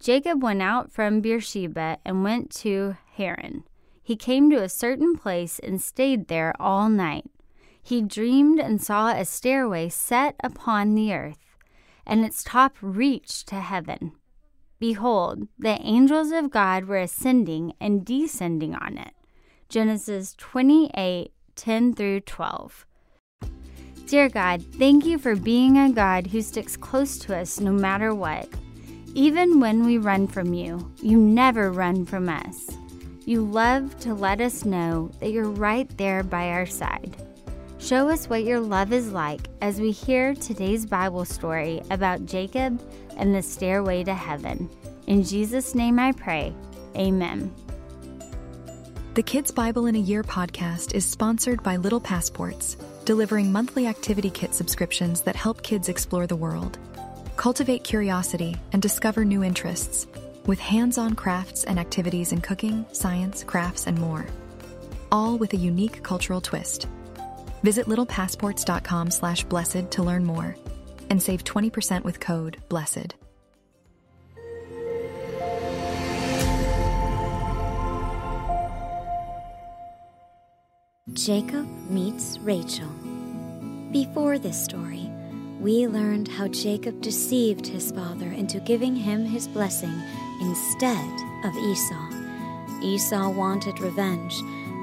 Jacob went out from Beersheba and went to Haran. He came to a certain place and stayed there all night. He dreamed and saw a stairway set upon the earth, and its top reached to heaven. Behold, the angels of God were ascending and descending on it. Genesis 28 10 through 12. Dear God, thank you for being a God who sticks close to us no matter what. Even when we run from you, you never run from us. You love to let us know that you're right there by our side. Show us what your love is like as we hear today's Bible story about Jacob and the stairway to heaven. In Jesus' name I pray. Amen. The Kids Bible in a Year podcast is sponsored by Little Passports delivering monthly activity kit subscriptions that help kids explore the world, cultivate curiosity, and discover new interests with hands on crafts and activities in cooking, science, crafts, and more. All with a unique cultural twist. Visit littlepassports.com slash blessed to learn more and save 20% with code BLESSED. Jacob meets Rachel. Before this story, we learned how Jacob deceived his father into giving him his blessing instead of Esau. Esau wanted revenge,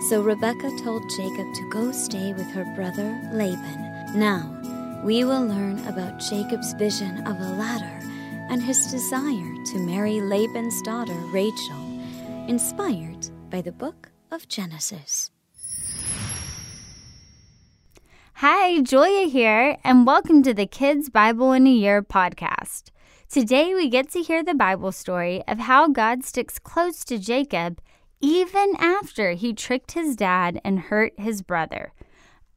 so Rebekah told Jacob to go stay with her brother Laban. Now, we will learn about Jacob's vision of a ladder and his desire to marry Laban's daughter Rachel, inspired by the book of Genesis. Hi, Julia here, and welcome to the Kids Bible in a Year podcast. Today we get to hear the Bible story of how God sticks close to Jacob even after he tricked his dad and hurt his brother.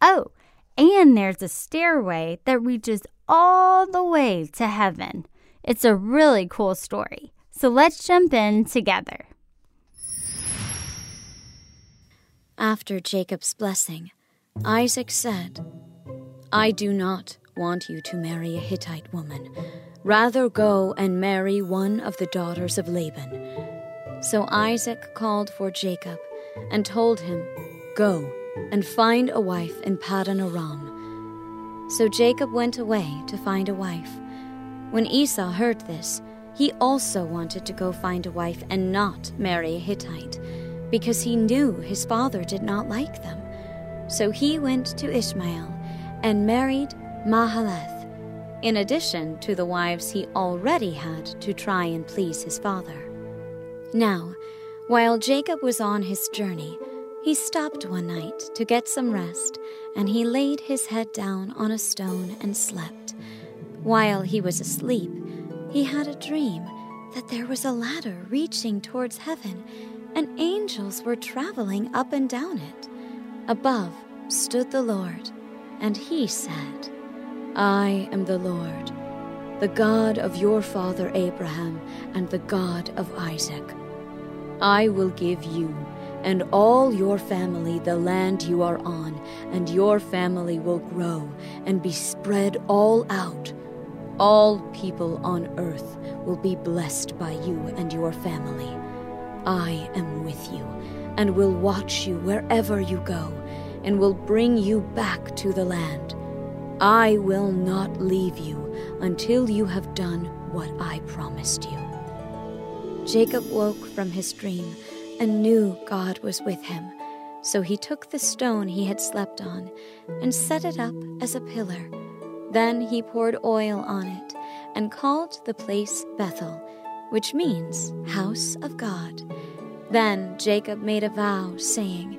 Oh, and there's a stairway that reaches all the way to heaven. It's a really cool story. So let's jump in together. After Jacob's blessing, Isaac said, I do not want you to marry a Hittite woman. Rather go and marry one of the daughters of Laban. So Isaac called for Jacob and told him, Go and find a wife in Paddan Aram. So Jacob went away to find a wife. When Esau heard this, he also wanted to go find a wife and not marry a Hittite, because he knew his father did not like them. So he went to Ishmael and married Mahalath, in addition to the wives he already had to try and please his father. Now, while Jacob was on his journey, he stopped one night to get some rest, and he laid his head down on a stone and slept. While he was asleep, he had a dream that there was a ladder reaching towards heaven, and angels were traveling up and down it. Above stood the Lord, and he said, I am the Lord, the God of your father Abraham and the God of Isaac. I will give you and all your family the land you are on, and your family will grow and be spread all out. All people on earth will be blessed by you and your family. I am with you and will watch you wherever you go and will bring you back to the land. I will not leave you until you have done what I promised you. Jacob woke from his dream and knew God was with him. So he took the stone he had slept on and set it up as a pillar. Then he poured oil on it and called the place Bethel, which means house of God. Then Jacob made a vow, saying,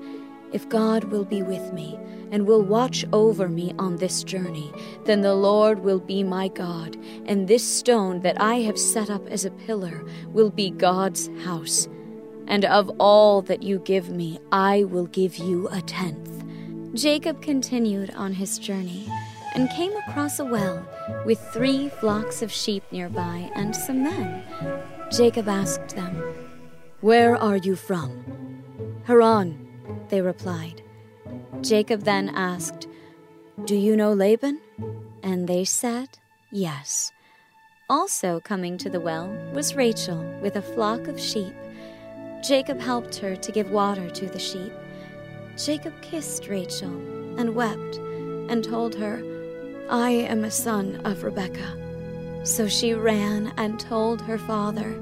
if God will be with me and will watch over me on this journey, then the Lord will be my God, and this stone that I have set up as a pillar will be God's house. And of all that you give me, I will give you a tenth. Jacob continued on his journey and came across a well with three flocks of sheep nearby and some men. Jacob asked them, Where are you from? Haran, they replied. Jacob then asked, Do you know Laban? And they said, Yes. Also coming to the well was Rachel with a flock of sheep. Jacob helped her to give water to the sheep. Jacob kissed Rachel and wept and told her, I am a son of Rebekah. So she ran and told her father.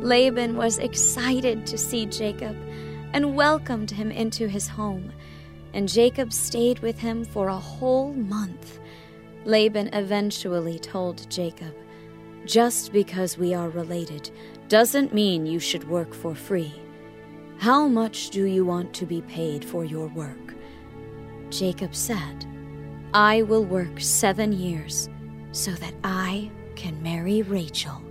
Laban was excited to see Jacob and welcomed him into his home, and Jacob stayed with him for a whole month. Laban eventually told Jacob, Just because we are related doesn't mean you should work for free. How much do you want to be paid for your work? Jacob said, I will work seven years so that I can marry Rachel.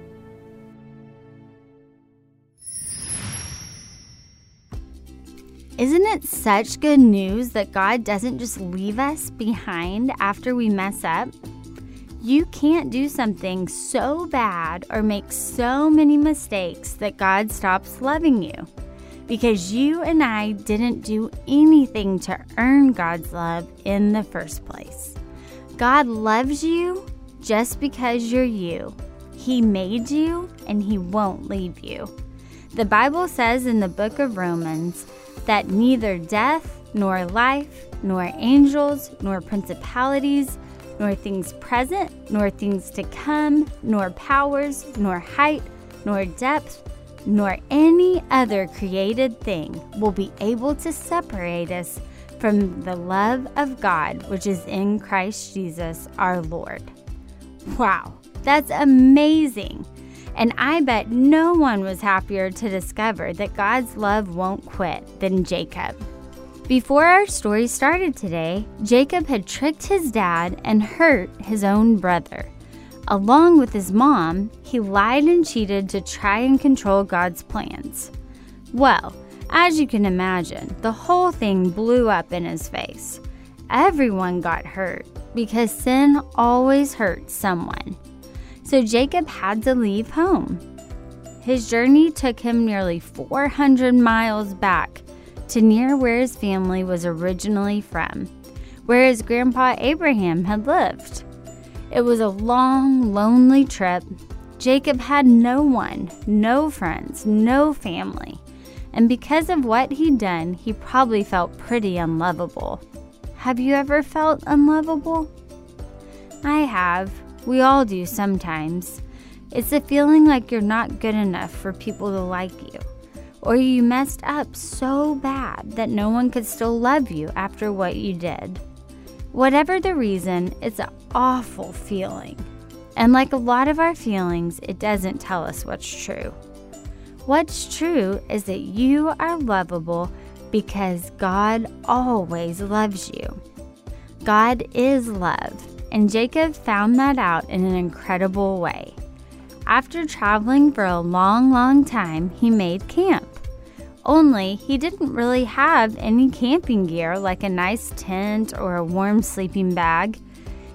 Isn't it such good news that God doesn't just leave us behind after we mess up? You can't do something so bad or make so many mistakes that God stops loving you. Because you and I didn't do anything to earn God's love in the first place. God loves you just because you're you. He made you and He won't leave you. The Bible says in the book of Romans that neither death, nor life, nor angels, nor principalities, nor things present, nor things to come, nor powers, nor height, nor depth, nor any other created thing will be able to separate us from the love of God which is in Christ Jesus our Lord. Wow, that's amazing! And I bet no one was happier to discover that God's love won't quit than Jacob. Before our story started today, Jacob had tricked his dad and hurt his own brother. Along with his mom, he lied and cheated to try and control God's plans. Well, as you can imagine, the whole thing blew up in his face. Everyone got hurt because sin always hurts someone so Jacob had to leave home. His journey took him nearly 400 miles back to near where his family was originally from, where his grandpa Abraham had lived. It was a long, lonely trip. Jacob had no one, no friends, no family. And because of what he'd done, he probably felt pretty unlovable. Have you ever felt unlovable? I have. We all do sometimes. It's a feeling like you're not good enough for people to like you, or you messed up so bad that no one could still love you after what you did. Whatever the reason, it's an awful feeling. And like a lot of our feelings, it doesn't tell us what's true. What's true is that you are lovable because God always loves you. God is love, and Jacob found that out in an incredible way. After traveling for a long, long time, he made camp. Only he didn't really have any camping gear like a nice tent or a warm sleeping bag.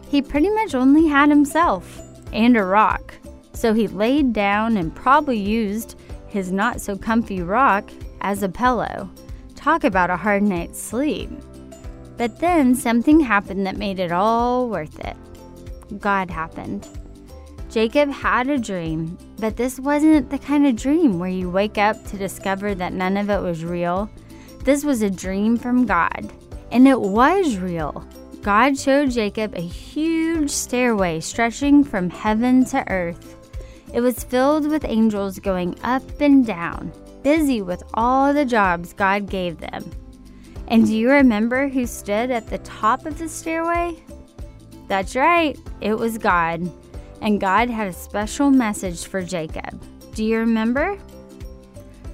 He pretty much only had himself and a rock. So he laid down and probably used his not so comfy rock as a pillow. Talk about a hard night's sleep. But then something happened that made it all worth it. God happened. Jacob had a dream, but this wasn't the kind of dream where you wake up to discover that none of it was real. This was a dream from God, and it was real. God showed Jacob a huge stairway stretching from heaven to earth. It was filled with angels going up and down, busy with all the jobs God gave them. And do you remember who stood at the top of the stairway? That's right, it was God. And God had a special message for Jacob. Do you remember?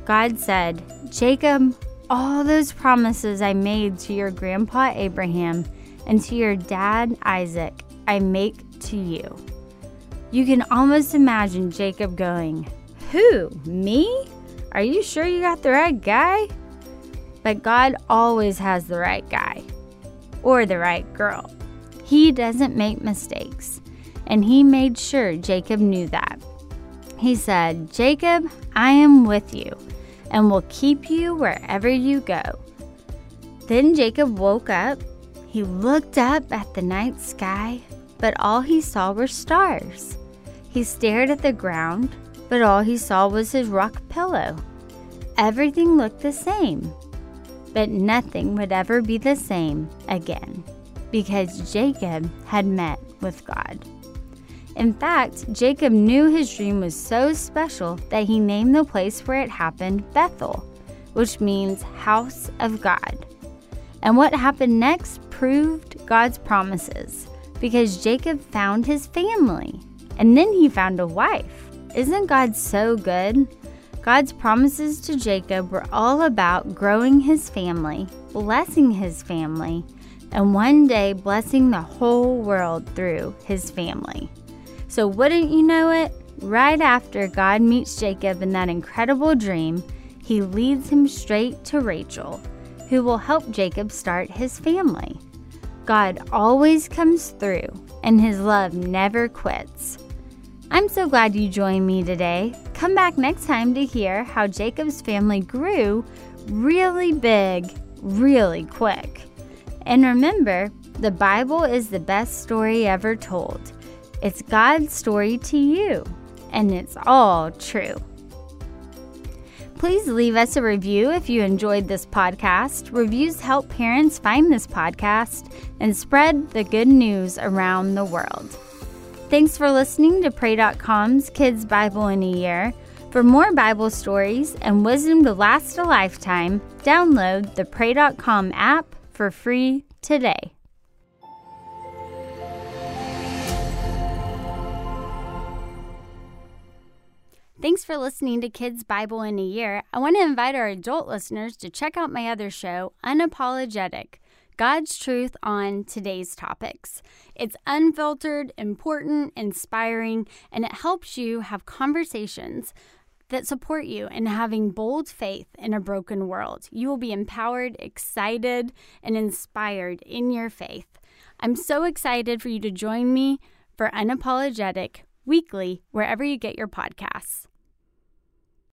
God said, Jacob, all those promises I made to your grandpa Abraham and to your dad Isaac, I make to you. You can almost imagine Jacob going, Who? Me? Are you sure you got the right guy? But God always has the right guy or the right girl. He doesn't make mistakes, and he made sure Jacob knew that. He said, Jacob, I am with you and will keep you wherever you go. Then Jacob woke up. He looked up at the night sky, but all he saw were stars. He stared at the ground, but all he saw was his rock pillow. Everything looked the same, but nothing would ever be the same again because Jacob had met with God. In fact, Jacob knew his dream was so special that he named the place where it happened Bethel, which means house of God. And what happened next proved God's promises because Jacob found his family and then he found a wife. Isn't God so good? God's promises to Jacob were all about growing his family, blessing his family, and one day blessing the whole world through his family. So, wouldn't you know it? Right after God meets Jacob in that incredible dream, he leads him straight to Rachel, who will help Jacob start his family. God always comes through, and his love never quits. I'm so glad you joined me today. Come back next time to hear how Jacob's family grew really big, really quick. And remember, the Bible is the best story ever told. It's God's story to you, and it's all true. Please leave us a review if you enjoyed this podcast. Reviews help parents find this podcast and spread the good news around the world. Thanks for listening to Pray.com's Kids Bible in a Year. For more Bible stories and wisdom to last a lifetime, download the Pray.com app for free today. Thanks for listening to Kids Bible in a Year. I want to invite our adult listeners to check out my other show, Unapologetic God's Truth on Today's Topics. It's unfiltered, important, inspiring, and it helps you have conversations that support you in having bold faith in a broken world. You will be empowered, excited, and inspired in your faith. I'm so excited for you to join me for Unapologetic weekly wherever you get your podcasts.